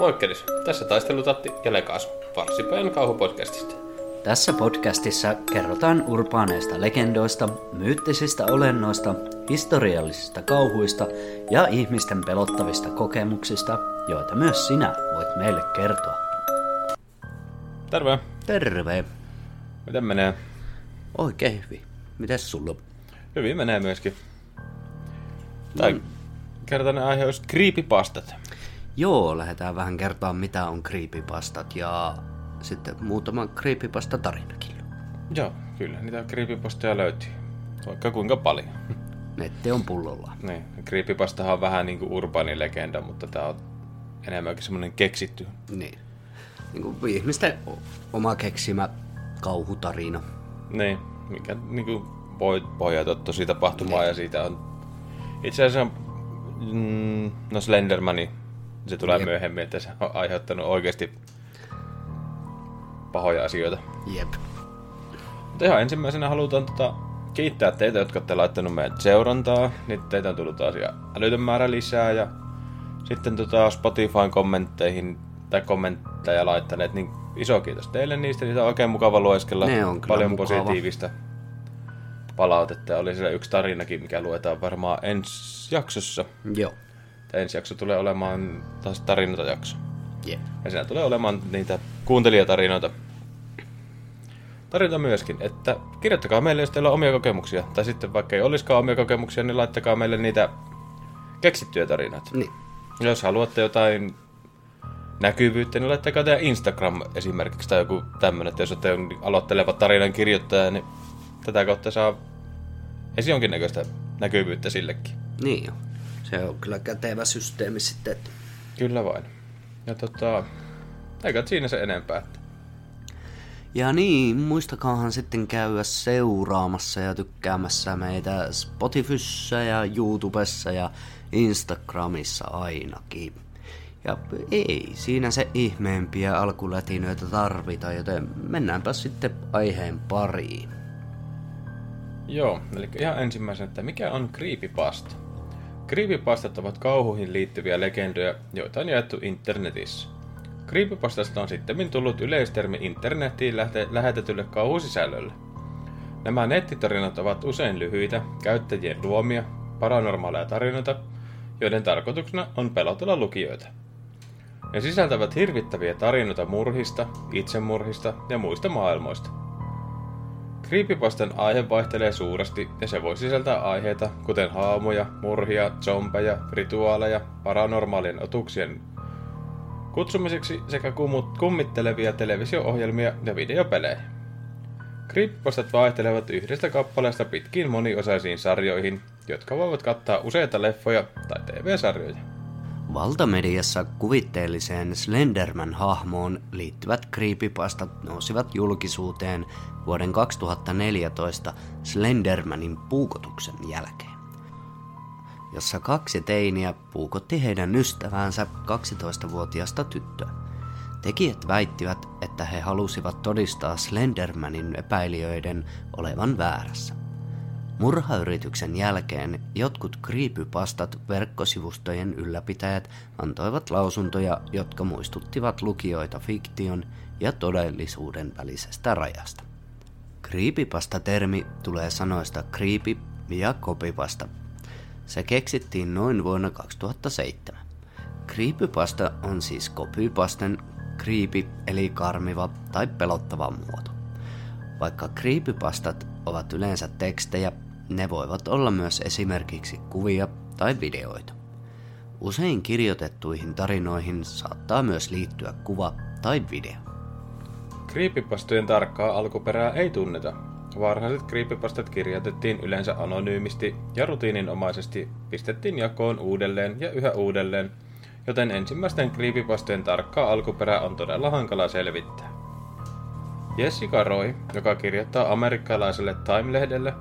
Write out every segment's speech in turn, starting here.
Moikkelis, tässä taistelutatti ja Lekaas, Varsipäin kauhupodcastista. Tässä podcastissa kerrotaan urbaaneista legendoista, myyttisistä olennoista, historiallisista kauhuista ja ihmisten pelottavista kokemuksista, joita myös sinä voit meille kertoa. Terve, Terve! miten menee? Oikein hyvin. Mites sulla? Hyvin menee myöskin. Tai kertainen aihe olisi creepypastat. Joo, lähdetään vähän kertoa mitä on creepypastat ja sitten muutama creepypasta tarinakin. Joo, kyllä, niitä creepypastoja löytyy. Vaikka kuinka paljon. Netti on pullolla. Niin, creepypastahan on vähän niin kuin urbaani legenda, mutta tää on enemmänkin semmonen keksitty. Niin. niin kuin ihmisten oma keksimä kauhutarina. Niin, mikä niin kuin voi pohjata tosi tapahtumaan ja siitä on... Itse asiassa mm, no Slendermani, se tulee Jep. myöhemmin, että se on aiheuttanut oikeasti pahoja asioita. Jep. Mutta ihan ensimmäisenä halutaan tota, kiittää teitä, jotka olette laittanut meidän seurantaa. Nyt teitä on tullut taas älytön määrä lisää ja sitten tota Spotifyn kommentteihin tai kommentteja laittaneet, niin iso kiitos teille niistä. Niitä on oikein mukava lueskella. Ne on Paljon mukava. positiivista palautetta. Oli siellä yksi tarinakin, mikä luetaan varmaan ensi jaksossa. Joo. Ensi jakso tulee olemaan taas tarinoita jakso. Jep. Ja siinä tulee olemaan niitä kuuntelijatarinoita. Tarinoita myöskin, että kirjoittakaa meille, jos teillä on omia kokemuksia. Tai sitten vaikka ei olisikaan omia kokemuksia, niin laittakaa meille niitä keksittyjä tarinoita. Niin. Jos haluatte jotain näkyvyyttä, niin laittakaa teidän Instagram esimerkiksi tai joku tämmönen, että jos olette aloitteleva tarinan kirjoittaja, niin tätä kautta saa edes jonkinnäköistä näkyvyyttä sillekin. Niin jo. Se on kyllä kätevä systeemi sitten. Että... Kyllä vain. Ja tota, eikä siinä se enempää. Että Ja niin, muistakaahan sitten käydä seuraamassa ja tykkäämässä meitä Spotifyssä ja YouTubessa ja Instagramissa ainakin. Ja ei siinä se ihmeempiä alkulätinöitä tarvita, joten mennäänpä sitten aiheen pariin. Joo, eli ihan ensimmäisenä, että mikä on creepypasta? Creepypastat ovat kauhuihin liittyviä legendoja, joita on jaettu internetissä. Creepypastasta on sitten tullut yleistermi internettiin lähte- lähetetylle kauhusisällölle. Nämä nettitarinat ovat usein lyhyitä, käyttäjien luomia, paranormaaleja tarinoita, joiden tarkoituksena on pelotella lukijoita. Ne sisältävät hirvittäviä tarinoita murhista, itsemurhista ja muista maailmoista. Creepypastan aihe vaihtelee suuresti ja se voi sisältää aiheita kuten haamuja, murhia, zombeja, rituaaleja, paranormaalien otuksien kutsumiseksi sekä kummittelevia televisio-ohjelmia ja videopelejä. Creepypastat vaihtelevat yhdestä kappaleesta pitkiin moniosaisiin sarjoihin, jotka voivat kattaa useita leffoja tai TV-sarjoja. Valtamediassa kuvitteelliseen Slenderman-hahmoon liittyvät creepypastat nousivat julkisuuteen vuoden 2014 Slendermanin puukotuksen jälkeen, jossa kaksi teiniä puukotti heidän ystäväänsä 12-vuotiasta tyttöä. Tekijät väittivät, että he halusivat todistaa Slendermanin epäilijöiden olevan väärässä. Murhayrityksen jälkeen jotkut creepypastat verkkosivustojen ylläpitäjät antoivat lausuntoja, jotka muistuttivat lukijoita fiktion ja todellisuuden välisestä rajasta. Creepypasta-termi tulee sanoista creepy ja copypasta. Se keksittiin noin vuonna 2007. Creepypasta on siis copypasten creepy eli karmiva tai pelottava muoto. Vaikka creepypastat ovat yleensä tekstejä, ne voivat olla myös esimerkiksi kuvia tai videoita. Usein kirjoitettuihin tarinoihin saattaa myös liittyä kuva tai video. Creepypastojen tarkkaa alkuperää ei tunneta. Varhaiset creepypastat kirjoitettiin yleensä anonyymisti ja rutiininomaisesti pistettiin jakoon uudelleen ja yhä uudelleen, joten ensimmäisten creepypastojen tarkkaa alkuperää on todella hankala selvittää. Jessica Roy, joka kirjoittaa amerikkalaiselle Time-lehdelle,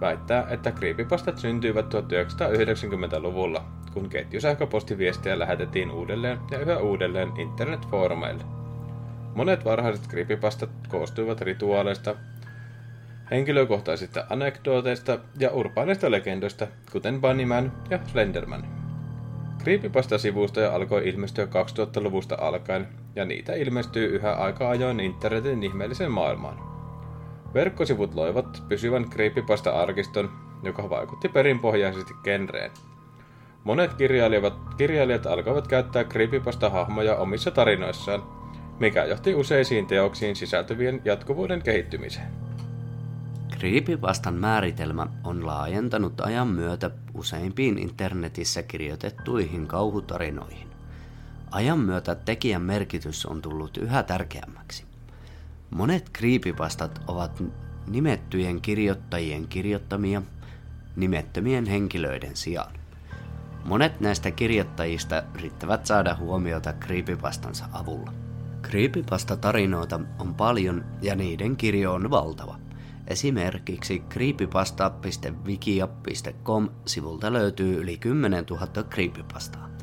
väittää, että creepypastat syntyivät 1990-luvulla, kun ketjusähköpostiviestejä lähetettiin uudelleen ja yhä uudelleen internetfoorumeille. Monet varhaiset creepypastat koostuivat rituaaleista, henkilökohtaisista anekdooteista ja urbaaneista legendoista, kuten Bunnyman ja Slenderman. Creepypasta-sivustoja alkoi ilmestyä 2000-luvusta alkaen, ja niitä ilmestyy yhä aika ajoin internetin ihmeellisen maailmaan. Verkkosivut loivat pysyvän creepypasta-arkiston, joka vaikutti perinpohjaisesti genreen. Monet kirjailijat, kirjailijat alkoivat käyttää creepypasta-hahmoja omissa tarinoissaan, mikä johti useisiin teoksiin sisältyvien jatkuvuuden kehittymiseen. Creepypastan määritelmä on laajentanut ajan myötä useimpiin internetissä kirjoitettuihin kauhutarinoihin. Ajan myötä tekijän merkitys on tullut yhä tärkeämmäksi. Monet creepypastat ovat nimettyjen kirjoittajien kirjoittamia nimettömien henkilöiden sijaan. Monet näistä kirjoittajista yrittävät saada huomiota creepypastansa avulla. Creepypasta-tarinoita on paljon ja niiden kirjo on valtava. Esimerkiksi creepypasta.wikia.com sivulta löytyy yli 10 000 creepypastaa.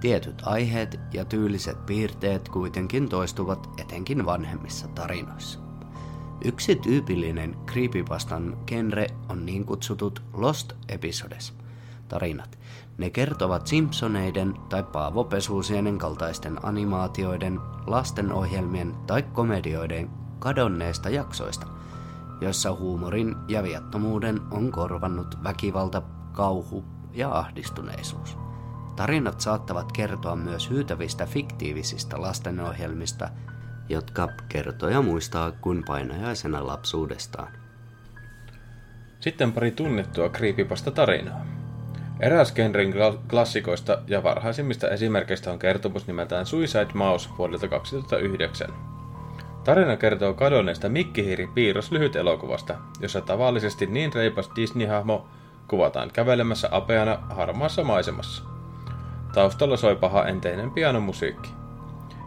Tietyt aiheet ja tyyliset piirteet kuitenkin toistuvat etenkin vanhemmissa tarinoissa. Yksi tyypillinen creepypastan genre on niin kutsutut Lost Episodes tarinat. Ne kertovat Simpsoneiden tai Paavo Pesusienen kaltaisten animaatioiden, lastenohjelmien tai komedioiden kadonneista jaksoista, joissa huumorin ja viattomuuden on korvannut väkivalta, kauhu ja ahdistuneisuus. Tarinat saattavat kertoa myös hyytävistä fiktiivisistä lastenohjelmista, jotka kertoja muistaa kuin painajaisena lapsuudestaan. Sitten pari tunnettua creepypasta tarinaa. Eräs genren klassikoista ja varhaisimmista esimerkkeistä on kertomus nimeltään Suicide Mouse vuodelta 2009. Tarina kertoo kadonneesta Mikkihiiri piirros lyhyt elokuvasta, jossa tavallisesti niin reipas Disney-hahmo kuvataan kävelemässä apeana harmaassa maisemassa. Taustalla soi paha enteinen pianomusiikki.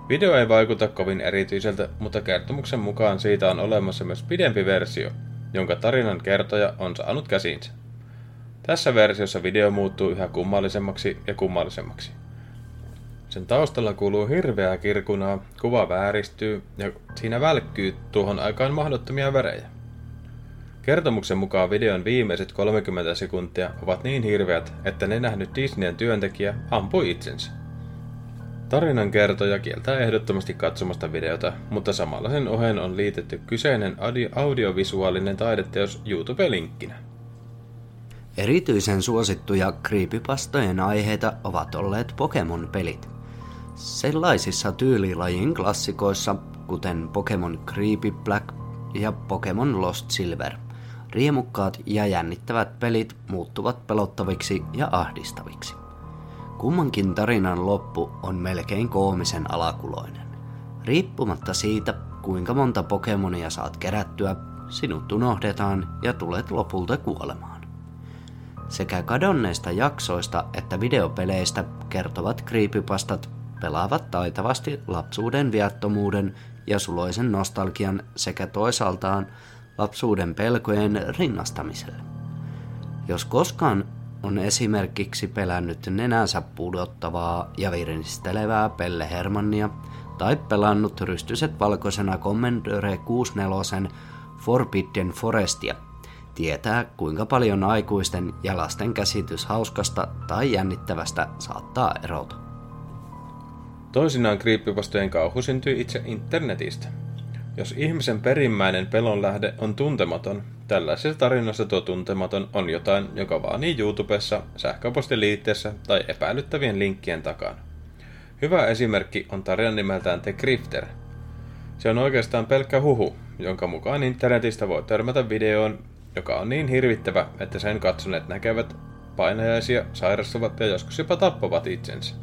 Video ei vaikuta kovin erityiseltä, mutta kertomuksen mukaan siitä on olemassa myös pidempi versio, jonka tarinan kertoja on saanut käsinsä. Tässä versiossa video muuttuu yhä kummallisemmaksi ja kummallisemmaksi. Sen taustalla kuuluu hirveää kirkunaa, kuva vääristyy ja siinä välkkyy tuohon aikaan mahdottomia värejä. Kertomuksen mukaan videon viimeiset 30 sekuntia ovat niin hirveät, että ne nähnyt Disneyn työntekijä ampui itsensä. Tarinan kertoja kieltää ehdottomasti katsomasta videota, mutta samalla sen oheen on liitetty kyseinen audiovisuaalinen taideteos YouTube-linkkinä. Erityisen suosittuja creepypastojen aiheita ovat olleet Pokemon-pelit. Sellaisissa tyylilajin klassikoissa, kuten Pokemon Creepy Black ja Pokemon Lost Silver, riemukkaat ja jännittävät pelit muuttuvat pelottaviksi ja ahdistaviksi. Kummankin tarinan loppu on melkein koomisen alakuloinen. Riippumatta siitä, kuinka monta Pokemonia saat kerättyä, sinut unohdetaan ja tulet lopulta kuolemaan. Sekä kadonneista jaksoista että videopeleistä kertovat creepypastat pelaavat taitavasti lapsuuden viattomuuden ja suloisen nostalgian sekä toisaaltaan lapsuuden pelkojen rinnastamiselle. Jos koskaan on esimerkiksi pelännyt nenänsä pudottavaa ja viristelevää Pelle Hermannia tai pelannut rystyset valkoisena Commodore 64 Forbidden Forestia – tietää, kuinka paljon aikuisten ja lasten käsitys hauskasta tai jännittävästä saattaa erota. Toisinaan kriippivastojen kauhu syntyy itse internetistä. Jos ihmisen perimmäinen pelon lähde on tuntematon, tällaisessa tarinassa tuo tuntematon on jotain, joka vaanii YouTubessa, sähköpostiliitteessä tai epäilyttävien linkkien takana. Hyvä esimerkki on tarina nimeltään The Grifter. Se on oikeastaan pelkkä huhu, jonka mukaan internetistä voi törmätä videoon, joka on niin hirvittävä, että sen katsoneet näkevät painajaisia, sairastuvat ja joskus jopa tappavat itsensä.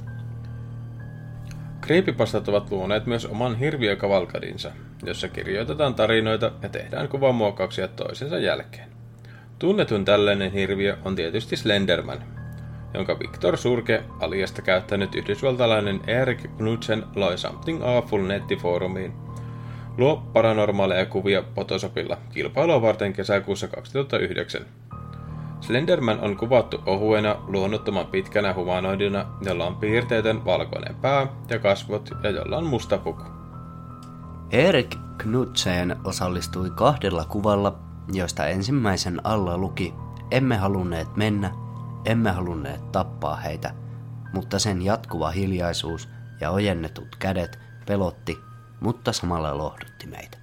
Creepypastat ovat luoneet myös oman hirviökavalkadinsa, jossa kirjoitetaan tarinoita ja tehdään kuvamuokkauksia toisensa jälkeen. Tunnetun tällainen hirviö on tietysti Slenderman, jonka Victor Surke aliasta käyttänyt yhdysvaltalainen Erik Knudsen loi Something Awful nettifoorumiin – luo paranormaaleja kuvia Photoshopilla kilpailua varten kesäkuussa 2009. Slenderman on kuvattu ohuena, luonnottoman pitkänä humanoidina, jolla on piirteetön valkoinen pää ja kasvot ja jolla on musta puku. Erik Knudsen osallistui kahdella kuvalla, joista ensimmäisen alla luki Emme halunneet mennä, emme halunneet tappaa heitä, mutta sen jatkuva hiljaisuus ja ojennetut kädet pelotti, mutta samalla lohdutti meitä.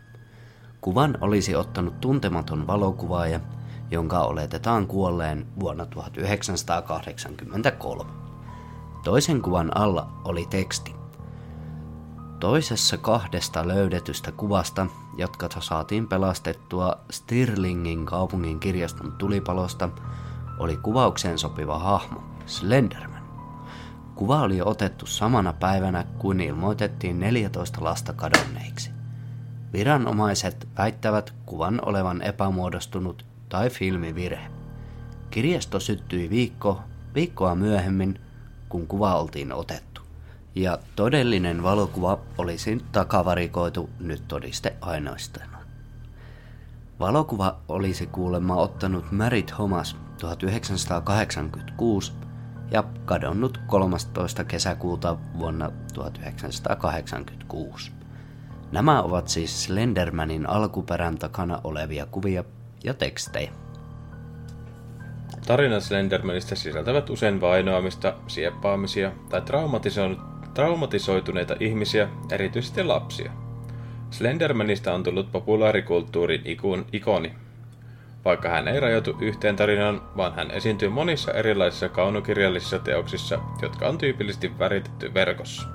Kuvan olisi ottanut tuntematon valokuvaaja, jonka oletetaan kuolleen vuonna 1983. Toisen kuvan alla oli teksti. Toisessa kahdesta löydetystä kuvasta, jotka saatiin pelastettua Stirlingin kaupungin kirjaston tulipalosta, oli kuvaukseen sopiva hahmo, Slenderman. Kuva oli otettu samana päivänä, kuin ilmoitettiin 14 lasta kadonneiksi. Viranomaiset väittävät kuvan olevan epämuodostunut tai filmivirhe. Kirjasto syttyi viikko, viikkoa myöhemmin, kun kuva oltiin otettu. Ja todellinen valokuva olisi takavarikoitu nyt todiste ainoastaan. Valokuva olisi kuulemma ottanut Mary Thomas 1986 ja kadonnut 13. kesäkuuta vuonna 1986. Nämä ovat siis Slendermanin alkuperän takana olevia kuvia ja tekstejä. Tarinat Slendermanista sisältävät usein vainoamista, sieppaamisia tai traumatisoituneita ihmisiä, erityisesti lapsia. Slendermanista on tullut populaarikulttuurin ikon, ikoni, vaikka hän ei rajoitu yhteen tarinaan, vaan hän esiintyy monissa erilaisissa kaunokirjallisissa teoksissa, jotka on tyypillisesti väritetty verkossa.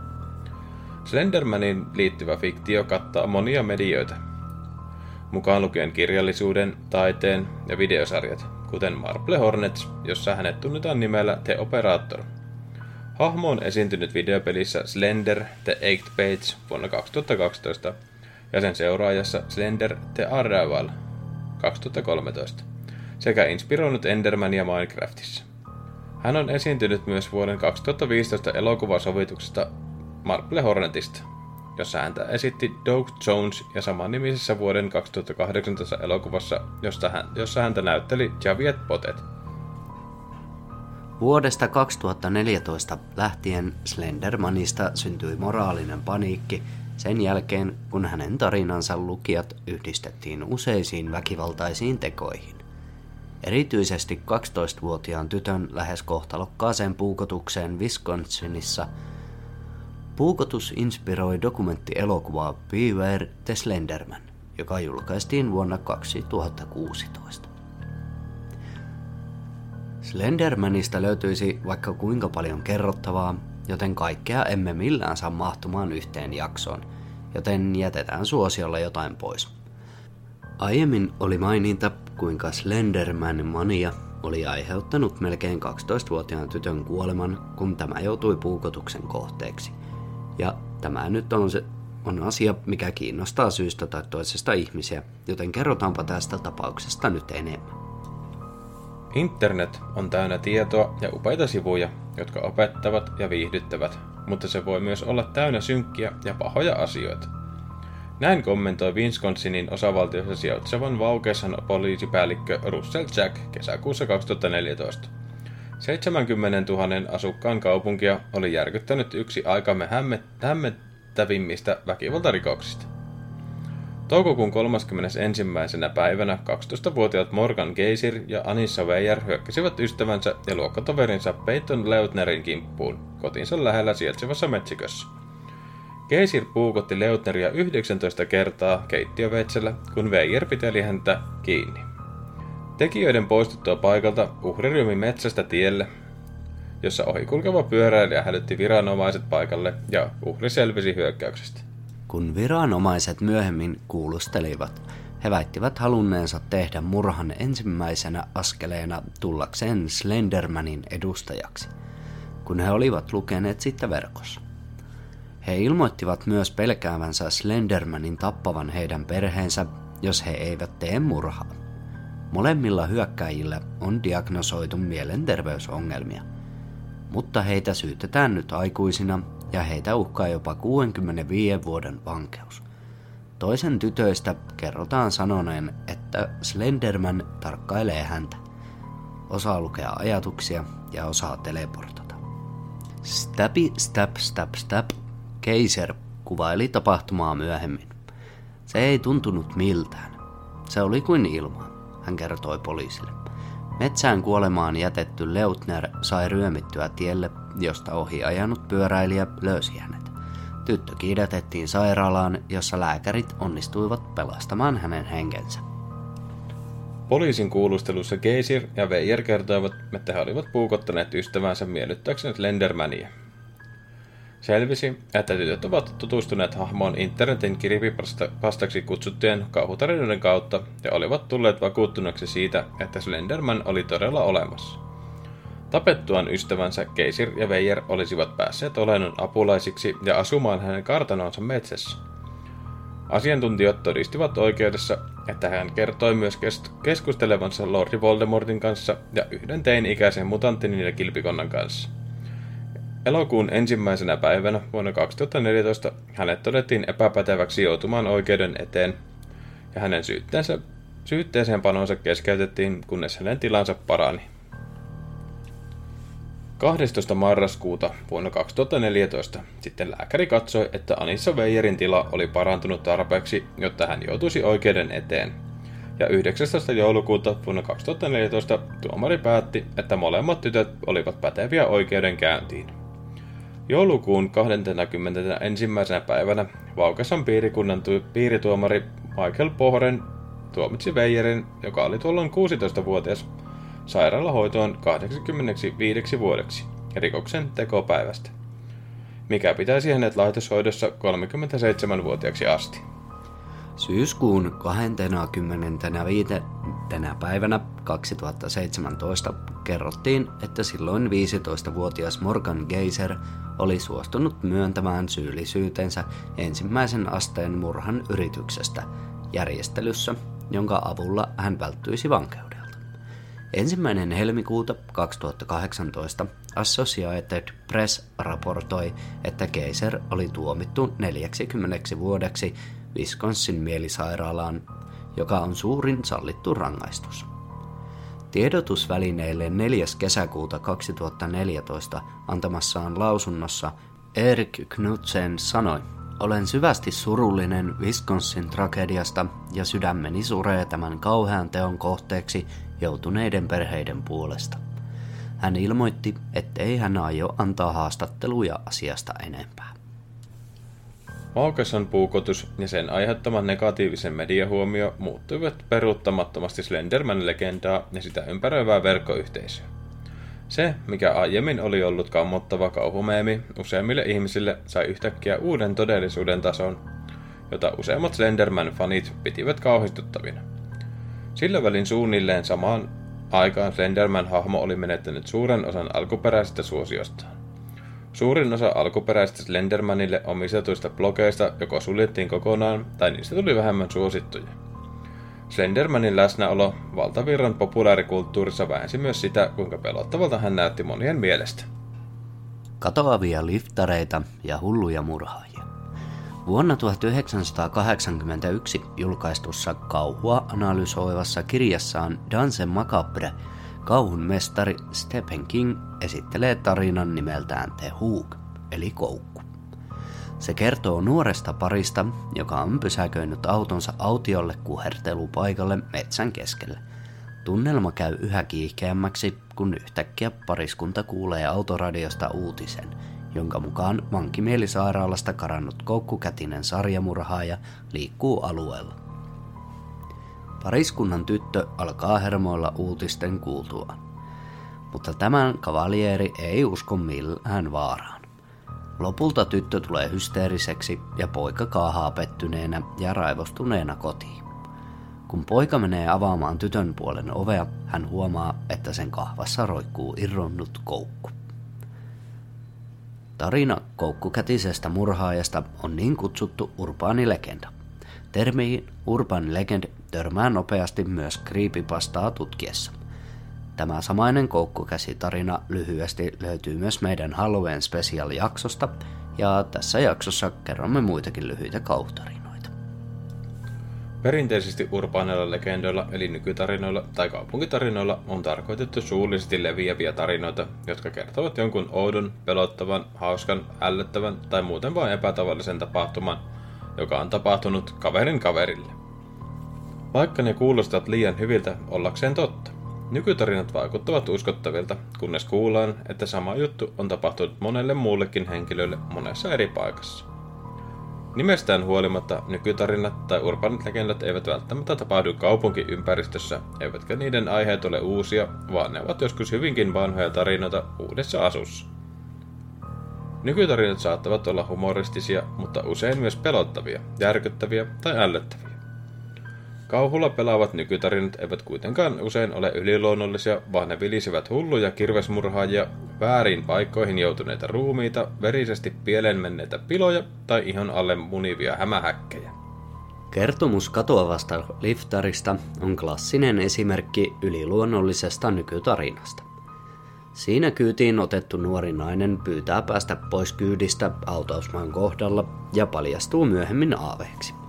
Slendermanin liittyvä fiktio kattaa monia medioita, mukaan lukien kirjallisuuden, taiteen ja videosarjat, kuten Marble Hornets, jossa hänet tunnetaan nimellä The Operator. Hahmo on esiintynyt videopelissä Slender The Eighth Page vuonna 2012 ja sen seuraajassa Slender The Arrival 2013 sekä inspiroinut Endermania Minecraftissa. Hän on esiintynyt myös vuoden 2015 elokuvasovituksesta Marple Hornetista, jossa häntä esitti Doug Jones ja samannimisessä vuoden 2018 elokuvassa, josta jossa häntä näytteli Javiet Potet. Vuodesta 2014 lähtien Slendermanista syntyi moraalinen paniikki sen jälkeen, kun hänen tarinansa lukijat yhdistettiin useisiin väkivaltaisiin tekoihin. Erityisesti 12-vuotiaan tytön lähes kohtalokkaaseen puukotukseen Wisconsinissa – Puukotus inspiroi dokumenttielokuvaa Beware the Slenderman, joka julkaistiin vuonna 2016. Slendermanista löytyisi vaikka kuinka paljon kerrottavaa, joten kaikkea emme millään saa mahtumaan yhteen jaksoon, joten jätetään suosiolla jotain pois. Aiemmin oli maininta, kuinka Slenderman mania oli aiheuttanut melkein 12-vuotiaan tytön kuoleman, kun tämä joutui puukotuksen kohteeksi. Ja tämä nyt on se on asia, mikä kiinnostaa syystä tai toisesta ihmisiä, joten kerrotaanpa tästä tapauksesta nyt enemmän. Internet on täynnä tietoa ja upeita sivuja, jotka opettavat ja viihdyttävät, mutta se voi myös olla täynnä synkkiä ja pahoja asioita. Näin kommentoi Wisconsinin osavaltiossa sijaitsevan Vaukesan poliisipäällikkö Russell Jack kesäkuussa 2014. 70 000 asukkaan kaupunkia oli järkyttänyt yksi aikamme hämmettävimmistä väkivaltarikoksista. Toukokuun 31. päivänä 12-vuotiaat Morgan Geisir ja Anissa Weijer hyökkäsivät ystävänsä ja luokkatoverinsa Peyton Leutnerin kimppuun kotinsa lähellä sijaitsevassa metsikössä. Geisir puukotti Leutneria 19 kertaa keittiöveitsellä, kun Weijer piteli häntä kiinni. Tekijöiden poistuttua paikalta uhri ryhmi metsästä tielle, jossa ohikulkeva pyöräilijä hälytti viranomaiset paikalle ja uhri selvisi hyökkäyksestä. Kun viranomaiset myöhemmin kuulustelivat, he väittivät halunneensa tehdä murhan ensimmäisenä askeleena tullakseen Slendermanin edustajaksi, kun he olivat lukeneet sitä verkossa. He ilmoittivat myös pelkäävänsä Slendermanin tappavan heidän perheensä, jos he eivät tee murhaa. Molemmilla hyökkäjillä on diagnosoitu mielenterveysongelmia, mutta heitä syytetään nyt aikuisina ja heitä uhkaa jopa 65 vuoden vankeus. Toisen tytöistä kerrotaan sanoneen, että Slenderman tarkkailee häntä. Osaa lukea ajatuksia ja osaa teleportata. Stabi stap stap stap Keiser kuvaili tapahtumaa myöhemmin. Se ei tuntunut miltään. Se oli kuin ilma hän kertoi poliisille. Metsään kuolemaan jätetty Leutner sai ryömittyä tielle josta ohi ajanut pyöräilijä löysi hänet. Tyttö kiidätettiin sairaalaan, jossa lääkärit onnistuivat pelastamaan hänen henkensä. Poliisin kuulustelussa Geisir ja Veijer kertoivat, että he olivat puukottaneet ystävänsä miellyttääkseen Slendermania. Selvisi, että tytöt ovat tutustuneet hahmoon internetin kiripipastaksi kutsuttujen kauhutarinoiden kautta ja olivat tulleet vakuuttuneeksi siitä, että Slenderman oli todella olemassa. Tapettuaan ystävänsä Keisir ja Veijer olisivat päässeet olennon apulaisiksi ja asumaan hänen kartanonsa metsässä. Asiantuntijat todistivat oikeudessa, että hän kertoi myös keskustelevansa Lordi Voldemortin kanssa ja yhden tein-ikäisen mutantin ja kilpikonnan kanssa. Elokuun ensimmäisenä päivänä vuonna 2014 hänet todettiin epäpäteväksi joutumaan oikeuden eteen, ja hänen syytteensä, syytteeseen panonsa keskeytettiin, kunnes hänen tilansa parani. 12. marraskuuta vuonna 2014 sitten lääkäri katsoi, että Anissa Veijerin tila oli parantunut tarpeeksi, jotta hän joutuisi oikeuden eteen. Ja 19. joulukuuta vuonna 2014 tuomari päätti, että molemmat tytöt olivat päteviä oikeudenkäyntiin. Joulukuun 21. päivänä Vaukesan piirikunnan tu- piirituomari Michael Pohren tuomitsi Veijerin, joka oli tuolloin 16-vuotias, sairaalahoitoon 85 vuodeksi rikoksen tekopäivästä, mikä pitäisi hänet laitoshoidossa 37-vuotiaaksi asti. Syyskuun 25. päivänä 2017 kerrottiin, että silloin 15-vuotias Morgan Geiser oli suostunut myöntämään syyllisyytensä ensimmäisen asteen murhan yrityksestä järjestelyssä, jonka avulla hän välttyisi vankeudelta. Ensimmäinen helmikuuta 2018 Associated Press raportoi, että Keiser oli tuomittu 40 vuodeksi Wisconsin mielisairaalaan, joka on suurin sallittu rangaistus. Tiedotusvälineille 4. kesäkuuta 2014 antamassaan lausunnossa Erik Knudsen sanoi, olen syvästi surullinen Wisconsin tragediasta ja sydämeni suree tämän kauhean teon kohteeksi joutuneiden perheiden puolesta. Hän ilmoitti, ettei hän aio antaa haastatteluja asiasta enempää. Maukasan puukotus ja sen aiheuttama negatiivisen mediahuomio muuttuivat peruuttamattomasti Slenderman-legendaa ja sitä ympäröivää verkkoyhteisöä. Se, mikä aiemmin oli ollut kammottava kauhumeemi useimmille ihmisille, sai yhtäkkiä uuden todellisuuden tason, jota useimmat Slenderman-fanit pitivät kauhistuttavina. Sillä välin suunnilleen samaan aikaan Slenderman-hahmo oli menettänyt suuren osan alkuperäisestä suosiostaan. Suurin osa alkuperäisistä Slendermanille omistetuista blogeista joko suljettiin kokonaan tai niistä tuli vähemmän suosittuja. Slendermanin läsnäolo valtavirran populaarikulttuurissa vähensi myös sitä, kuinka pelottavalta hän näytti monien mielestä. Katoavia liftareita ja hulluja murhaajia. Vuonna 1981 julkaistussa kauhua analysoivassa kirjassaan Danse Macabre kauhun mestari Stephen King esittelee tarinan nimeltään The Hook, eli koukku. Se kertoo nuoresta parista, joka on pysäköinyt autonsa autiolle kuhertelupaikalle metsän keskelle. Tunnelma käy yhä kiihkeämmäksi, kun yhtäkkiä pariskunta kuulee autoradiosta uutisen – jonka mukaan vankimielisairaalasta karannut koukkukätinen sarjamurhaaja liikkuu alueella. Pariskunnan tyttö alkaa hermoilla uutisten kuultuaan. Mutta tämän kavalieri ei usko millään vaaraan. Lopulta tyttö tulee hysteeriseksi ja poika kaahaa pettyneenä ja raivostuneena kotiin. Kun poika menee avaamaan tytön puolen ovea, hän huomaa, että sen kahvassa roikkuu irronnut koukku. Tarina koukkukätisestä murhaajasta on niin kutsuttu urbaani legenda. Termiin urban legend törmää nopeasti myös creepypastaa tutkiessa. Tämä samainen koukkukäsitarina lyhyesti löytyy myös meidän Halloween special-jaksosta, ja tässä jaksossa kerromme muitakin lyhyitä kauhutarinoita. Perinteisesti urbaaneilla legendoilla eli nykytarinoilla tai kaupunkitarinoilla on tarkoitettu suullisesti leviäviä tarinoita, jotka kertovat jonkun oudon, pelottavan, hauskan, ällöttävän tai muuten vain epätavallisen tapahtuman, joka on tapahtunut kaverin kaverille. Vaikka ne kuulostavat liian hyviltä ollakseen totta. Nykytarinat vaikuttavat uskottavilta, kunnes kuullaan, että sama juttu on tapahtunut monelle muullekin henkilölle monessa eri paikassa. Nimestään huolimatta nykytarinat tai urbanit legendat eivät välttämättä tapahdu kaupunkiympäristössä, eivätkä niiden aiheet ole uusia, vaan ne ovat joskus hyvinkin vanhoja tarinoita uudessa asussa. Nykytarinat saattavat olla humoristisia, mutta usein myös pelottavia, järkyttäviä tai ällöttäviä. Kauhulla pelaavat nykytarinat eivät kuitenkaan usein ole yliluonnollisia, vaan ne vilisivät hulluja kirvesmurhaajia, väärin paikkoihin joutuneita ruumiita, verisesti pieleen menneitä piloja tai ihon alle munivia hämähäkkejä. Kertomus katoavasta liftarista on klassinen esimerkki yliluonnollisesta nykytarinasta. Siinä kyytiin otettu nuori nainen pyytää päästä pois kyydistä autausmaan kohdalla ja paljastuu myöhemmin aaveeksi.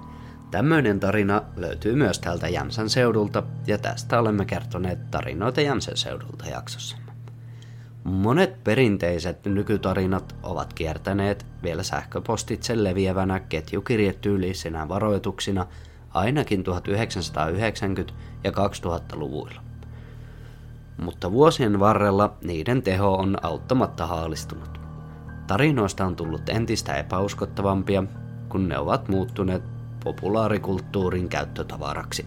Tämmöinen tarina löytyy myös täältä Jämsän seudulta ja tästä olemme kertoneet tarinoita Jämsän seudulta jaksossa. Monet perinteiset nykytarinat ovat kiertäneet vielä sähköpostitse leviävänä ketjukirjetyylisinä varoituksina ainakin 1990- ja 2000-luvuilla. Mutta vuosien varrella niiden teho on auttamatta haalistunut. Tarinoista on tullut entistä epäuskottavampia, kun ne ovat muuttuneet populaarikulttuurin käyttötavaraksi,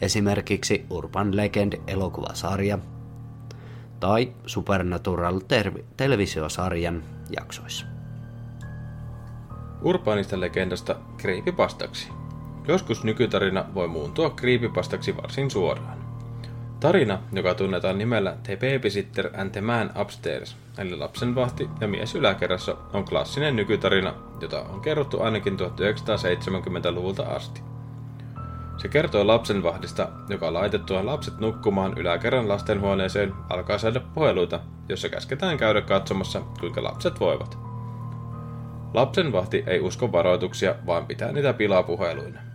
esimerkiksi Urban Legend-elokuvasarja tai Supernatural televisiosarjan jaksoissa. Urbaanista legendasta creepypastaksi. Joskus nykytarina voi muuntua creepypastaksi varsin suoraan. Tarina, joka tunnetaan nimellä The Babysitter and the Man Upstairs, eli lapsenvahti ja mies yläkerrassa, on klassinen nykytarina, jota on kerrottu ainakin 1970-luvulta asti. Se kertoo lapsenvahdista, joka laitettua lapset nukkumaan yläkerran lastenhuoneeseen alkaa saada puheluita, jossa käsketään käydä katsomassa, kuinka lapset voivat. Lapsenvahti ei usko varoituksia, vaan pitää niitä pilapuheluina.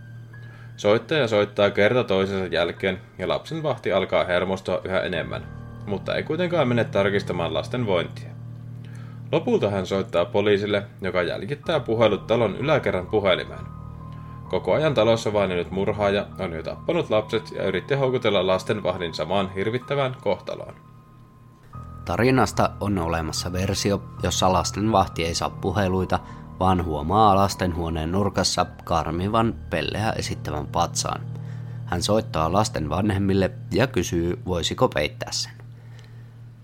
Soittaja soittaa kerta toisensa jälkeen ja lapsen vahti alkaa hermostua yhä enemmän, mutta ei kuitenkaan mene tarkistamaan lasten vointia. Lopulta hän soittaa poliisille, joka jäljittää puhelut talon yläkerran puhelimeen. Koko ajan talossa nyt murhaaja on jo tappanut lapset ja yritti houkutella lastenvahdin samaan hirvittävään kohtaloon. Tarinasta on olemassa versio, jossa lastenvahti ei saa puheluita, vaan huomaa lastenhuoneen nurkassa karmivan pelleä esittävän patsaan. Hän soittaa lasten vanhemmille ja kysyy, voisiko peittää sen.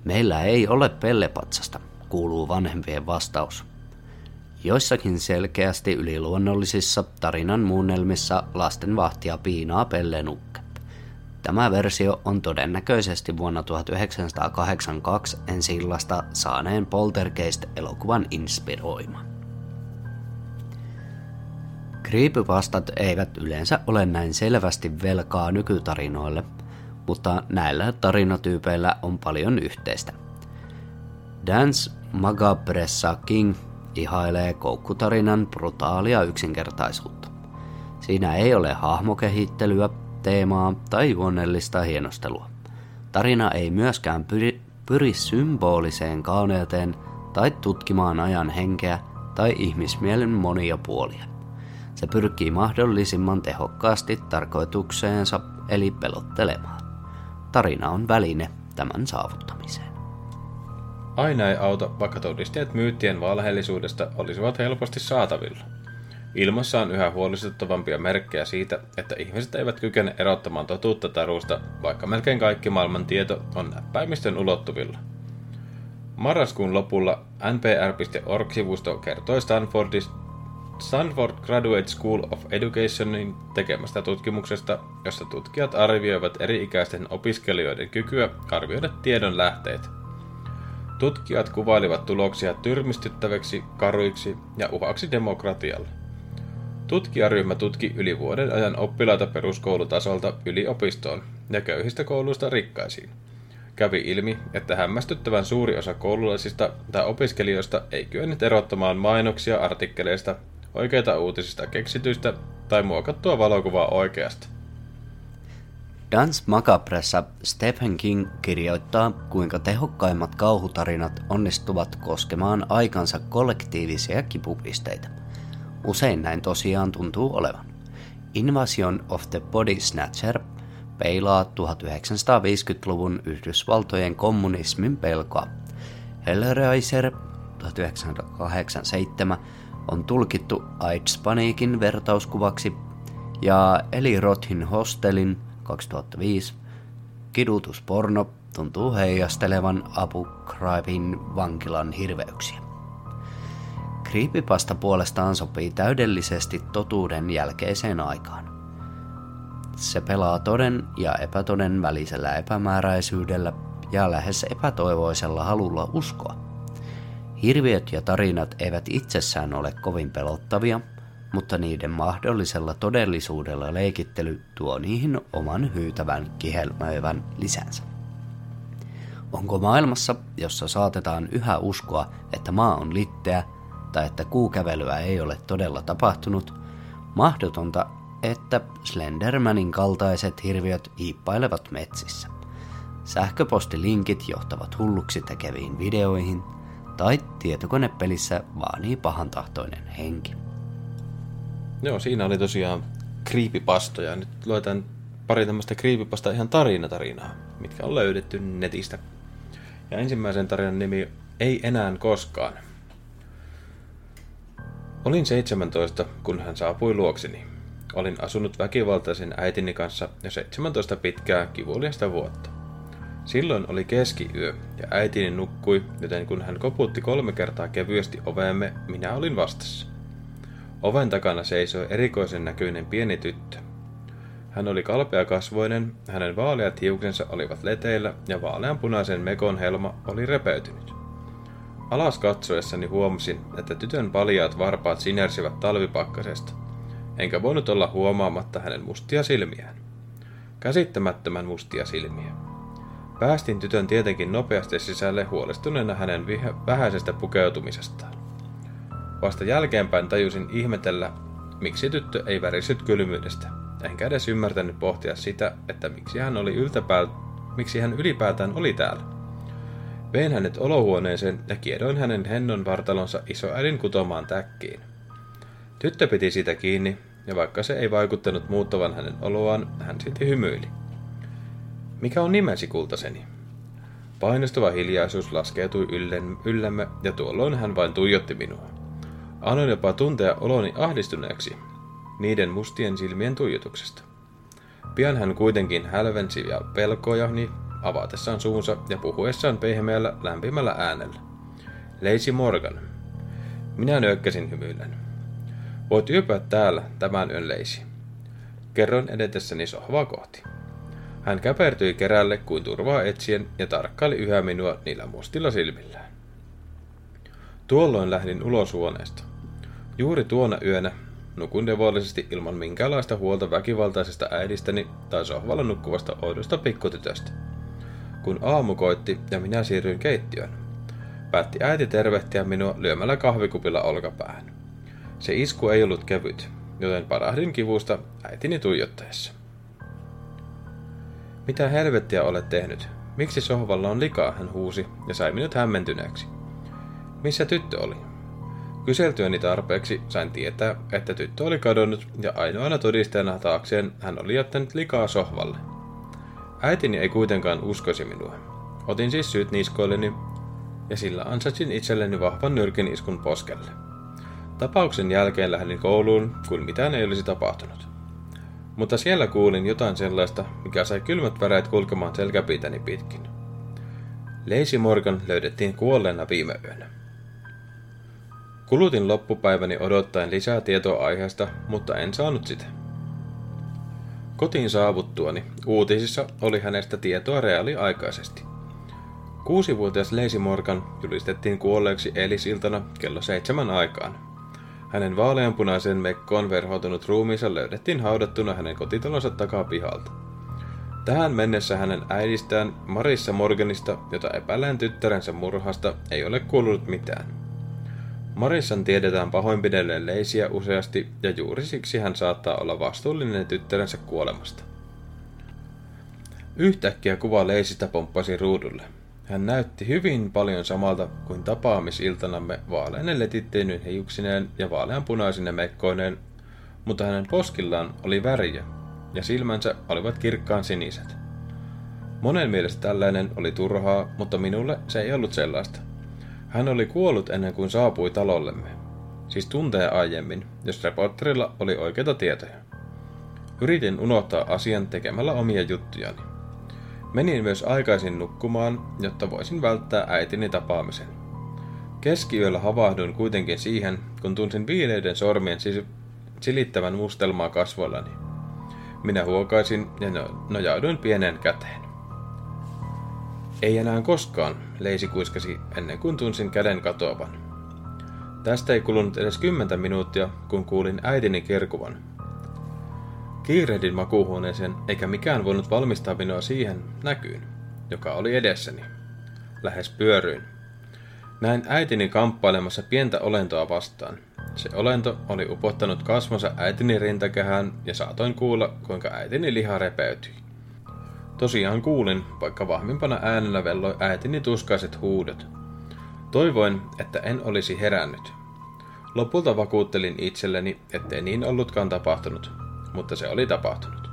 Meillä ei ole pellepatsasta, kuuluu vanhempien vastaus. Joissakin selkeästi yliluonnollisissa tarinan muunnelmissa lastenvahtia piinaa pellenukke. Tämä versio on todennäköisesti vuonna 1982 ensi saaneen Poltergeist-elokuvan inspiroima. Creepypastat eivät yleensä ole näin selvästi velkaa nykytarinoille, mutta näillä tarinatyypeillä on paljon yhteistä. Dance Magabressa King ihailee koukkutarinan brutaalia yksinkertaisuutta. Siinä ei ole hahmokehittelyä, teemaa tai juonellista hienostelua. Tarina ei myöskään pyri, pyri symboliseen kauneuteen tai tutkimaan ajan henkeä tai ihmismielen monia puolia. Se pyrkii mahdollisimman tehokkaasti tarkoitukseensa eli pelottelemaan. Tarina on väline tämän saavuttamiseen. Aina ei auta, vaikka todisteet myyttien valheellisuudesta olisivat helposti saatavilla. Ilmassa on yhä huolestuttavampia merkkejä siitä, että ihmiset eivät kykene erottamaan totuutta tarusta, vaikka melkein kaikki maailman tieto on näppäimistön ulottuvilla. Marraskuun lopulla npr.org-sivusto kertoi Stanfordista Stanford Graduate School of Educationin tekemästä tutkimuksesta, jossa tutkijat arvioivat eri-ikäisten opiskelijoiden kykyä arvioida tiedon lähteet. Tutkijat kuvailivat tuloksia tyrmistyttäväksi, karuiksi ja uhaksi demokratialle. Tutkijaryhmä tutki yli vuoden ajan oppilaita peruskoulutasolta yliopistoon ja köyhistä kouluista rikkaisiin. Kävi ilmi, että hämmästyttävän suuri osa koululaisista tai opiskelijoista ei kyennyt erottamaan mainoksia artikkeleista oikeita uutisista keksityistä tai muokattua valokuvaa oikeasta. Dance Macabressa Stephen King kirjoittaa, kuinka tehokkaimmat kauhutarinat onnistuvat koskemaan aikansa kollektiivisia kipupisteitä. Usein näin tosiaan tuntuu olevan. Invasion of the Body Snatcher peilaa 1950-luvun Yhdysvaltojen kommunismin pelkoa. Hellraiser 1987 on tulkittu AIDS-paniikin vertauskuvaksi ja Eli Rothin Hostelin 2005 kidutusporno tuntuu heijastelevan Abu Ghraibin vankilan hirveyksiä. Creepypasta puolestaan sopii täydellisesti totuuden jälkeiseen aikaan. Se pelaa toden ja epätoden välisellä epämääräisyydellä ja lähes epätoivoisella halulla uskoa. Hirviöt ja tarinat eivät itsessään ole kovin pelottavia, mutta niiden mahdollisella todellisuudella leikittely tuo niihin oman hyytävän kihelmöivän lisänsä. Onko maailmassa, jossa saatetaan yhä uskoa, että maa on litteä tai että kuukävelyä ei ole todella tapahtunut, mahdotonta, että Slendermanin kaltaiset hirviöt hiippailevat metsissä. Sähköpostilinkit johtavat hulluksi tekeviin videoihin, tai tietokonepelissä vaanii pahantahtoinen henki. Joo, siinä oli tosiaan kriipipastoja. Nyt luetaan pari tämmöistä kriipipasta ihan tarinatarinaa, mitkä on löydetty netistä. Ja ensimmäisen tarinan nimi Ei enää koskaan. Olin 17, kun hän saapui luokseni. Olin asunut väkivaltaisen äitini kanssa jo 17 pitkää kivuliasta vuotta. Silloin oli keskiyö ja äitini nukkui, joten kun hän koputti kolme kertaa kevyesti oveemme, minä olin vastassa. Oven takana seisoi erikoisen näköinen pieni tyttö. Hän oli kalpeakasvoinen, hänen vaaleat hiuksensa olivat leteillä ja vaaleanpunaisen mekon helma oli repeytynyt. Alas katsoessani huomasin, että tytön paljaat varpaat sinersivät talvipakkasesta, enkä voinut olla huomaamatta hänen mustia silmiään. Käsittämättömän mustia silmiä. Päästin tytön tietenkin nopeasti sisälle huolestuneena hänen vähäisestä pukeutumisestaan. Vasta jälkeenpäin tajusin ihmetellä, miksi tyttö ei värisyt kylmyydestä, enkä edes ymmärtänyt pohtia sitä, että miksi hän, oli yltäpäät, miksi hän ylipäätään oli täällä. Vein hänet olohuoneeseen ja kiedoin hänen hennon vartalonsa isoäidin kutomaan täkkiin. Tyttö piti sitä kiinni, ja vaikka se ei vaikuttanut muuttavan hänen oloaan, hän silti hymyili. Mikä on nimesi, kultaseni? Painostuva hiljaisuus laskeutui yllemme, ja tuolloin hän vain tuijotti minua. Annoin jopa tuntea oloni ahdistuneeksi niiden mustien silmien tuijotuksesta. Pian hän kuitenkin hälvensi ja pelkojahni avatessaan suunsa ja puhuessaan pehmeällä lämpimällä äänellä. Leisi Morgan. Minä nyökkäsin hymyillen. Voit yöpyä täällä tämän yön leisi. Kerron edetessäni sohvaa kohti. Hän käpertyi kerälle kuin turvaa etsien ja tarkkaili yhä minua niillä mustilla silmillään. Tuolloin lähdin ulos huoneesta. Juuri tuona yönä nukuin devollisesti ilman minkäänlaista huolta väkivaltaisesta äidistäni tai sohvalla nukkuvasta oudosta pikkutytöstä. Kun aamu koitti ja minä siirryin keittiöön, päätti äiti tervehtiä minua lyömällä kahvikupilla olkapäähän. Se isku ei ollut kevyt, joten parahdin kivusta äitini tuijottaessa. Mitä helvettiä olet tehnyt? Miksi sohvalla on likaa, hän huusi ja sai minut hämmentyneeksi. Missä tyttö oli? Kyseltyäni tarpeeksi sain tietää, että tyttö oli kadonnut ja ainoana todisteena taakseen hän oli jättänyt likaa sohvalle. Äitini ei kuitenkaan uskoisi minua. Otin siis syyt niskoilleni ja sillä ansaitsin itselleni vahvan nyrkin iskun poskelle. Tapauksen jälkeen lähdin kouluun, kun mitään ei olisi tapahtunut. Mutta siellä kuulin jotain sellaista, mikä sai kylmät väreet kulkemaan selkäpiitäni pitkin. Leisi Morgan löydettiin kuolleena viime yönä. Kulutin loppupäiväni odottaen lisää tietoa aiheesta, mutta en saanut sitä. Kotiin saavuttuani uutisissa oli hänestä tietoa reaaliaikaisesti. Kuusivuotias Leisi Morgan julistettiin kuolleeksi eilisiltana kello seitsemän aikaan. Hänen vaaleanpunaisen mekkoon verhoutunut ruumiinsa löydettiin haudattuna hänen kotitalonsa takapihalta. Tähän mennessä hänen äidistään Marissa Morganista, jota epäillään tyttärensä murhasta, ei ole kuulunut mitään. Marissan tiedetään pahoinpidelleen leisiä useasti ja juuri siksi hän saattaa olla vastuullinen tyttärensä kuolemasta. Yhtäkkiä kuva leisistä pomppasi ruudulle. Hän näytti hyvin paljon samalta kuin tapaamisiltanamme vaaleinen letitteinyn hiuksineen ja vaaleanpunaisine mekkoineen, mutta hänen poskillaan oli väriä, ja silmänsä olivat kirkkaan siniset. Monen mielestä tällainen oli turhaa, mutta minulle se ei ollut sellaista. Hän oli kuollut ennen kuin saapui talollemme. Siis tunteja aiemmin, jos reporterilla oli oikeita tietoja. Yritin unohtaa asian tekemällä omia juttujani. Menin myös aikaisin nukkumaan, jotta voisin välttää äitini tapaamisen. Keskiyöllä havahduin kuitenkin siihen, kun tunsin viileiden sormien sis- silittävän mustelmaa kasvoillani. Minä huokaisin ja no- nojauduin pienen käteen. Ei enää koskaan, leisi kuiskasi ennen kuin tunsin käden katoavan. Tästä ei kulunut edes kymmentä minuuttia, kun kuulin äitini kerkuvan. Kiirehdin makuuhuoneeseen, eikä mikään voinut valmistaa minua siihen näkyyn, joka oli edessäni. Lähes pyöryin. Näin äitini kamppailemassa pientä olentoa vastaan. Se olento oli upottanut kasvonsa äitini rintakehään ja saatoin kuulla, kuinka äitini liha repeytyi. Tosiaan kuulin, vaikka vahvimpana äänellä velloi äitini tuskaiset huudot. Toivoin, että en olisi herännyt. Lopulta vakuuttelin itselleni, ettei niin ollutkaan tapahtunut, mutta se oli tapahtunut.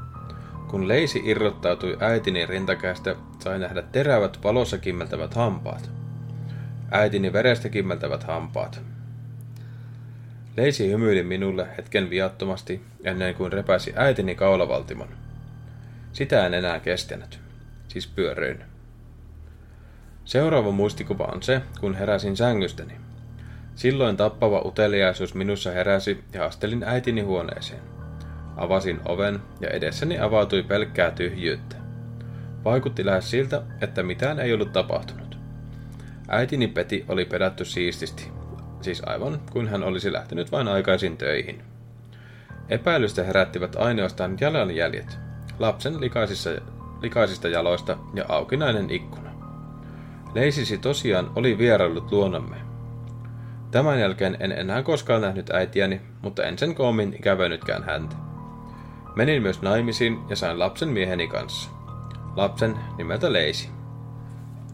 Kun leisi irrottautui äitini rintakästä, sai nähdä terävät valossa kimmeltävät hampaat. Äitini verestä kimmeltävät hampaat. Leisi hymyili minulle hetken viattomasti ennen kuin repäsi äitini kaulavaltimon. Sitä en enää kestänyt. Siis pyöryin. Seuraava muistikuva on se, kun heräsin sängystäni. Silloin tappava uteliaisuus minussa heräsi ja astelin äitini huoneeseen. Avasin oven ja edessäni avautui pelkkää tyhjyyttä. Vaikutti lähes siltä, että mitään ei ollut tapahtunut. Äitini Peti oli pedattu siististi, siis aivan kuin hän olisi lähtenyt vain aikaisin töihin. Epäilystä herättivät ainoastaan jalanjäljet, lapsen likaisissa, likaisista jaloista ja aukinainen ikkuna. Leisisi tosiaan oli vieraillut luonamme. Tämän jälkeen en enää koskaan nähnyt äitiäni, mutta en sen koomin ikävöinytkään häntä. Menin myös naimisiin ja sain lapsen mieheni kanssa. Lapsen nimeltä Leisi.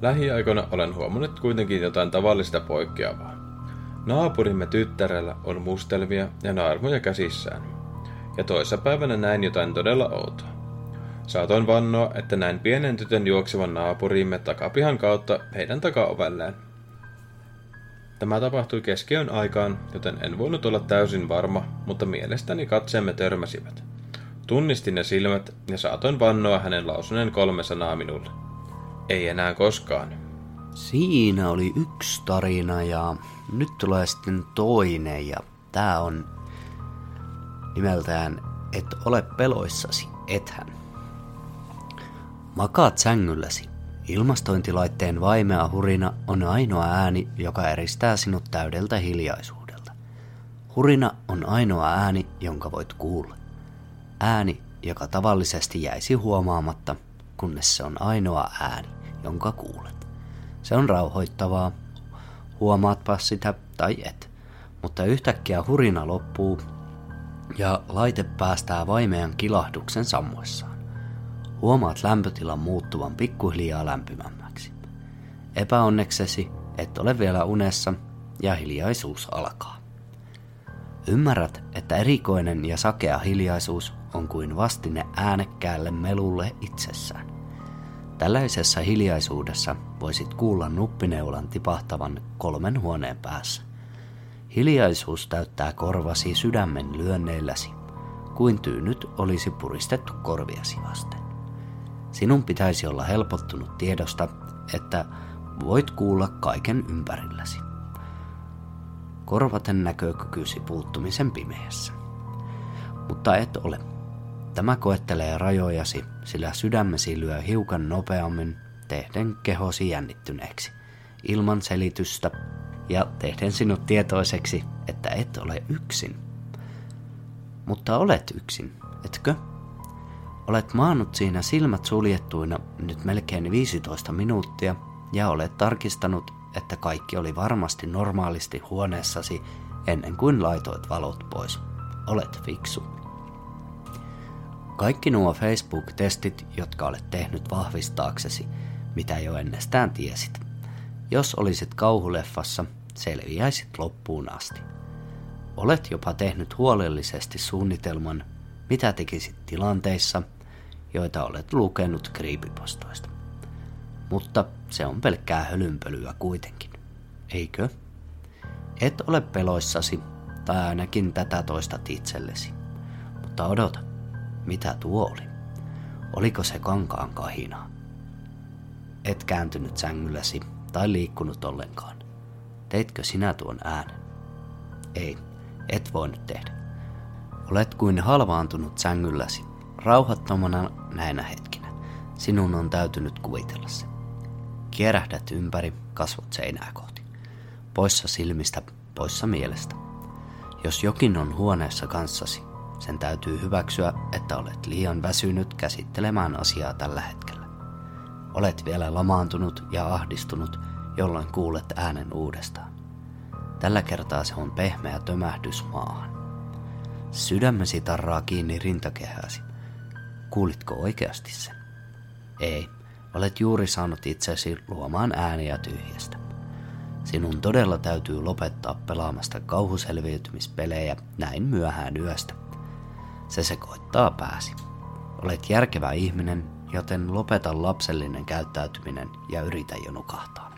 Lähiaikoina olen huomannut kuitenkin jotain tavallista poikkeavaa. Naapurimme tyttärellä on mustelmia ja naarmuja käsissään. Ja toissapäivänä näin jotain todella outoa. Saatoin vannoa, että näin pienen tytön juoksevan naapuriimme takapihan kautta heidän takaovelleen. Tämä tapahtui keskiön aikaan, joten en voinut olla täysin varma, mutta mielestäni katseemme törmäsivät. Tunnistin ne silmät ja saatoin vannoa hänen lausuneen kolme sanaa minulle. Ei enää koskaan. Siinä oli yksi tarina ja nyt tulee sitten toinen ja tää on nimeltään Et ole peloissasi, ethän. Makaat sängylläsi. Ilmastointilaitteen vaimea hurina on ainoa ääni, joka eristää sinut täydeltä hiljaisuudelta. Hurina on ainoa ääni, jonka voit kuulla. Ääni, joka tavallisesti jäisi huomaamatta, kunnes se on ainoa ääni, jonka kuulet. Se on rauhoittavaa, huomaatpa sitä tai et, mutta yhtäkkiä hurina loppuu ja laite päästää vaimean kilahduksen sammuessaan. Huomaat lämpötilan muuttuvan pikkuhiljaa lämpimämmäksi. Epäonneksesi et ole vielä unessa ja hiljaisuus alkaa. Ymmärrät, että erikoinen ja sakea hiljaisuus on kuin vastine äänekkäälle melulle itsessään. Tällaisessa hiljaisuudessa voisit kuulla nuppineulan tipahtavan kolmen huoneen päässä. Hiljaisuus täyttää korvasi sydämen lyönneilläsi, kuin tyynyt olisi puristettu korviasi vasten. Sinun pitäisi olla helpottunut tiedosta, että voit kuulla kaiken ympärilläsi. Korvaten näkökykysi puuttumisen pimeässä. Mutta et ole. Tämä koettelee rajojasi, sillä sydämesi lyö hiukan nopeammin, tehden kehosi jännittyneeksi, ilman selitystä ja tehden sinut tietoiseksi, että et ole yksin. Mutta olet yksin, etkö? Olet maannut siinä silmät suljettuina nyt melkein 15 minuuttia ja olet tarkistanut, että kaikki oli varmasti normaalisti huoneessasi ennen kuin laitoit valot pois. Olet fiksu. Kaikki nuo Facebook-testit, jotka olet tehnyt vahvistaaksesi, mitä jo ennestään tiesit. Jos olisit kauhuleffassa, selviäisit loppuun asti. Olet jopa tehnyt huolellisesti suunnitelman, Mitä tekisit tilanteissa, joita olet lukenut kriipipostoista? Mutta se on pelkkää hölynpölyä kuitenkin, eikö? Et ole peloissasi, tai ainakin tätä toistat itsellesi. Mutta odota, mitä tuo oli? Oliko se kankaan kahina? Et kääntynyt sängylläsi tai liikkunut ollenkaan. Teitkö sinä tuon äänen? Ei, et voinut tehdä. Olet kuin halvaantunut sängylläsi, rauhattomana näinä hetkinä. Sinun on täytynyt kuvitella se. Kierähdät ympäri, kasvot seinää kohti. Poissa silmistä, poissa mielestä. Jos jokin on huoneessa kanssasi, sen täytyy hyväksyä, että olet liian väsynyt käsittelemään asiaa tällä hetkellä. Olet vielä lamaantunut ja ahdistunut, jolloin kuulet äänen uudestaan. Tällä kertaa se on pehmeä tömähdys maahan. Sydämesi tarraa kiinni rintakehäsi. Kuulitko oikeasti sen? Ei, olet juuri saanut itsesi luomaan ääniä tyhjästä. Sinun todella täytyy lopettaa pelaamasta kauhuselviytymispelejä näin myöhään yöstä. Se sekoittaa pääsi. Olet järkevä ihminen, joten lopeta lapsellinen käyttäytyminen ja yritä jo nukahtaa.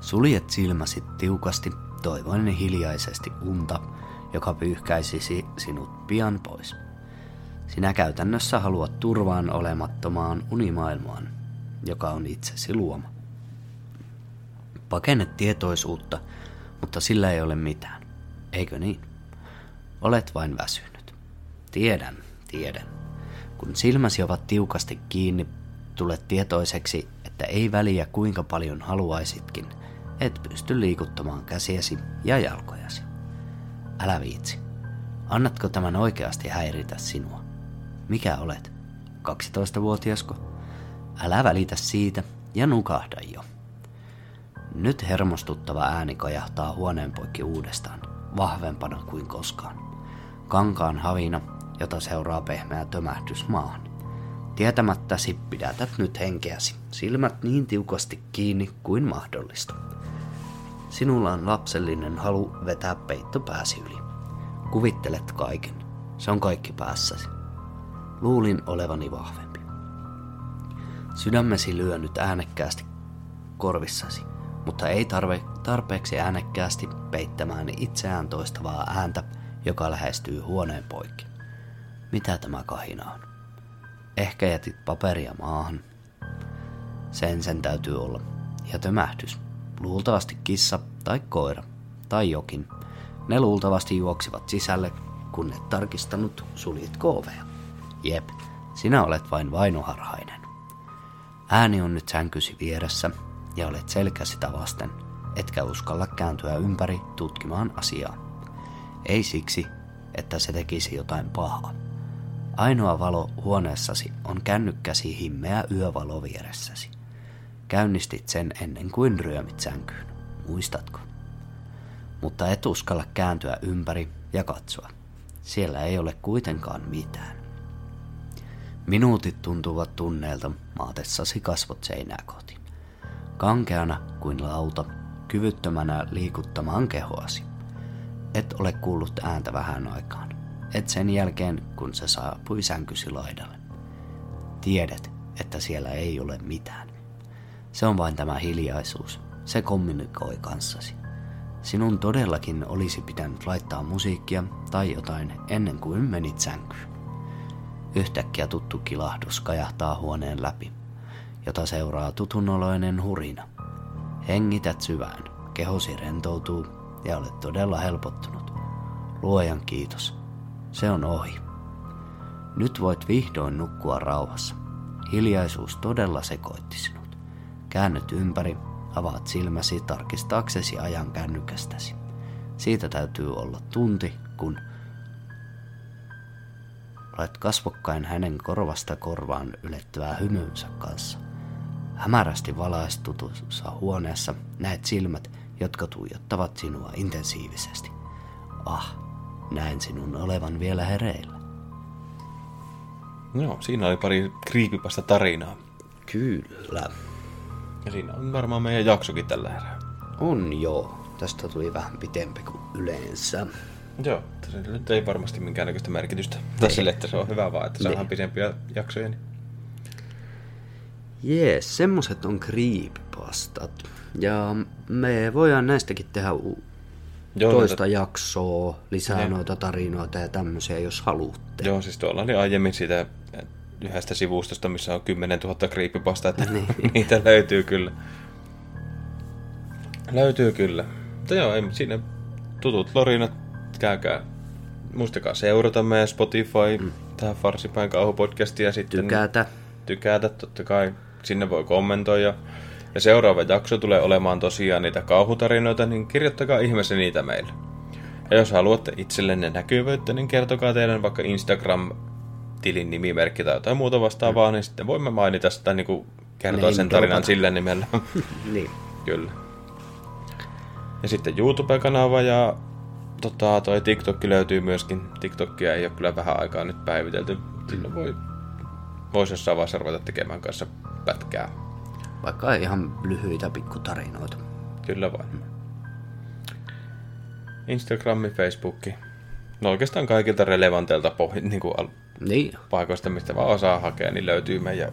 Suljet silmäsi tiukasti, toivoen hiljaisesti unta, joka pyyhkäisisi sinut pian pois. Sinä käytännössä haluat turvaan olemattomaan unimaailmaan, joka on itsesi luoma. Pakennet tietoisuutta, mutta sillä ei ole mitään. Eikö niin? Olet vain väsynyt. Tiedän, tiedän. Kun silmäsi ovat tiukasti kiinni, tulet tietoiseksi, että ei väliä kuinka paljon haluaisitkin, et pysty liikuttamaan käsiäsi ja jalkojasi. Älä viitsi. Annatko tämän oikeasti häiritä sinua? Mikä olet? 12-vuotiasko? Älä välitä siitä ja nukahda jo. Nyt hermostuttava ääni kajahtaa huoneen poikki uudestaan, vahvempana kuin koskaan. Kankaan havina, jota seuraa pehmeä tömähdys maahan. Tietämättäsi pidätät nyt henkeäsi, silmät niin tiukasti kiinni kuin mahdollista. Sinulla on lapsellinen halu vetää peitto pääsi yli. Kuvittelet kaiken. Se on kaikki päässäsi. Luulin olevani vahvempi. Sydämesi lyö nyt äänekkäästi korvissasi, mutta ei tarve, tarpeeksi äänekkäästi peittämään itseään toistavaa ääntä, joka lähestyy huoneen poikki. Mitä tämä kahina on? Ehkä jätit paperia maahan. Sen sen täytyy olla. Ja tömähdys. Luultavasti kissa tai koira tai jokin. Ne luultavasti juoksivat sisälle, kun et tarkistanut suljit ovea. Jep, sinä olet vain vainoharhainen. Ääni on nyt sänkysi vieressä ja olet selkä sitä vasten, etkä uskalla kääntyä ympäri tutkimaan asiaa. Ei siksi, että se tekisi jotain pahaa. Ainoa valo huoneessasi on kännykkäsi himmeä yövalo vieressäsi. Käynnistit sen ennen kuin ryömit sänkyyn. Muistatko? Mutta et uskalla kääntyä ympäri ja katsoa. Siellä ei ole kuitenkaan mitään. Minuutit tuntuvat tunneelta maatessasi kasvot seinää kohti. Kankeana kuin lauta, kyvyttömänä liikuttamaan kehoasi. Et ole kuullut ääntä vähän aikaan. Et sen jälkeen, kun se saapui sänkysi laidalle. Tiedät, että siellä ei ole mitään. Se on vain tämä hiljaisuus. Se kommunikoi kanssasi. Sinun todellakin olisi pitänyt laittaa musiikkia tai jotain ennen kuin menit sänkyyn. Yhtäkkiä tuttu kilahdus kajahtaa huoneen läpi, jota seuraa tutunoloinen hurina. Hengität syvään, kehosi rentoutuu ja olet todella helpottunut. Luojan kiitos. Se on ohi. Nyt voit vihdoin nukkua rauhassa. Hiljaisuus todella sekoitti sinut. Käännyt ympäri, avaat silmäsi tarkistaaksesi ajan kännykästäsi. Siitä täytyy olla tunti, kun olet kasvokkain hänen korvasta korvaan ylettyvää hymynsä kanssa. Hämärästi valaistutussa huoneessa näet silmät, jotka tuijottavat sinua intensiivisesti. Ah, näen sinun olevan vielä hereillä. Joo, siinä oli pari kriipipasta tarinaa. Kyllä. Ja siinä on varmaan meidän jaksokin tällä erää. On joo. Tästä tuli vähän pitempi kuin yleensä. Joo, se nyt ei varmasti minkäännäköistä merkitystä. Tai sille, että se on hyvä vaan, että saadaan Niin. pisempiä jaksoja. Niin. Jees, semmoset on creepypastat. Ja me voidaan näistäkin tehdä u- Joo, toista jaksoa, lisää Niin. noita tarinoita ja tämmöisiä, jos haluatte. Joo, siis tuolla oli aiemmin siitä yhdestä sivustosta, missä on 10 000 creepypasta, että Niin. niitä löytyy kyllä. Löytyy kyllä. Mutta joo, ei, siinä tutut lorinat, käykää. Muistakaa seurata meidän Spotify, mm. tähän Farsipäin kauhupodcastia sitten. Tykätä. tykätä, totta kai. Sinne voi kommentoida. Ja seuraava jakso tulee olemaan tosiaan niitä kauhutarinoita, niin kirjoittakaa ihmeessä niitä meille. Ja jos haluatte itsellenne näkyvyyttä, niin kertokaa teidän vaikka Instagram-tilin nimimerkki tai jotain muuta vastaavaa, niin sitten voimme mainita sitä niin kuin kertoa Name sen tarinan dropata. sillä nimellä. Niin. Kyllä. Ja sitten YouTube-kanava ja tota, toi TikTok löytyy myöskin. TikTokia ei ole kyllä vähän aikaa nyt päivitelty. Siinä voi, voisi jossain vaiheessa ruveta tekemään kanssa pätkää. Vaikka ihan lyhyitä pikkutarinoita. Kyllä vain. Instagrami, Facebookki. No oikeastaan kaikilta relevanteilta pohj- niin kuin al- Niin, paikoista, mistä vaan osaa hakea, niin löytyy meidän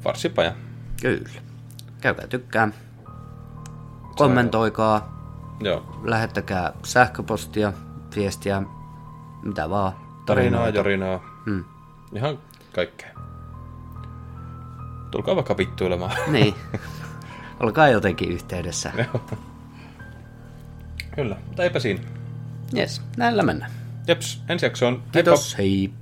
farsipaja. kyllä. Käykää tykkää. Kommentoikaa. Joo. Lähettäkää sähköpostia, viestiä, mitä vaan. Tarinaa, jorinaa. Hmm. Ihan kaikkea. Tulkaa vaikka vittuilemaan. Niin. Olkaa jotenkin yhteydessä. Kyllä, mutta eipä siinä. Jes, näillä mennään. Jeps, ensi jaksoon. Heippa! Kiitos, hei.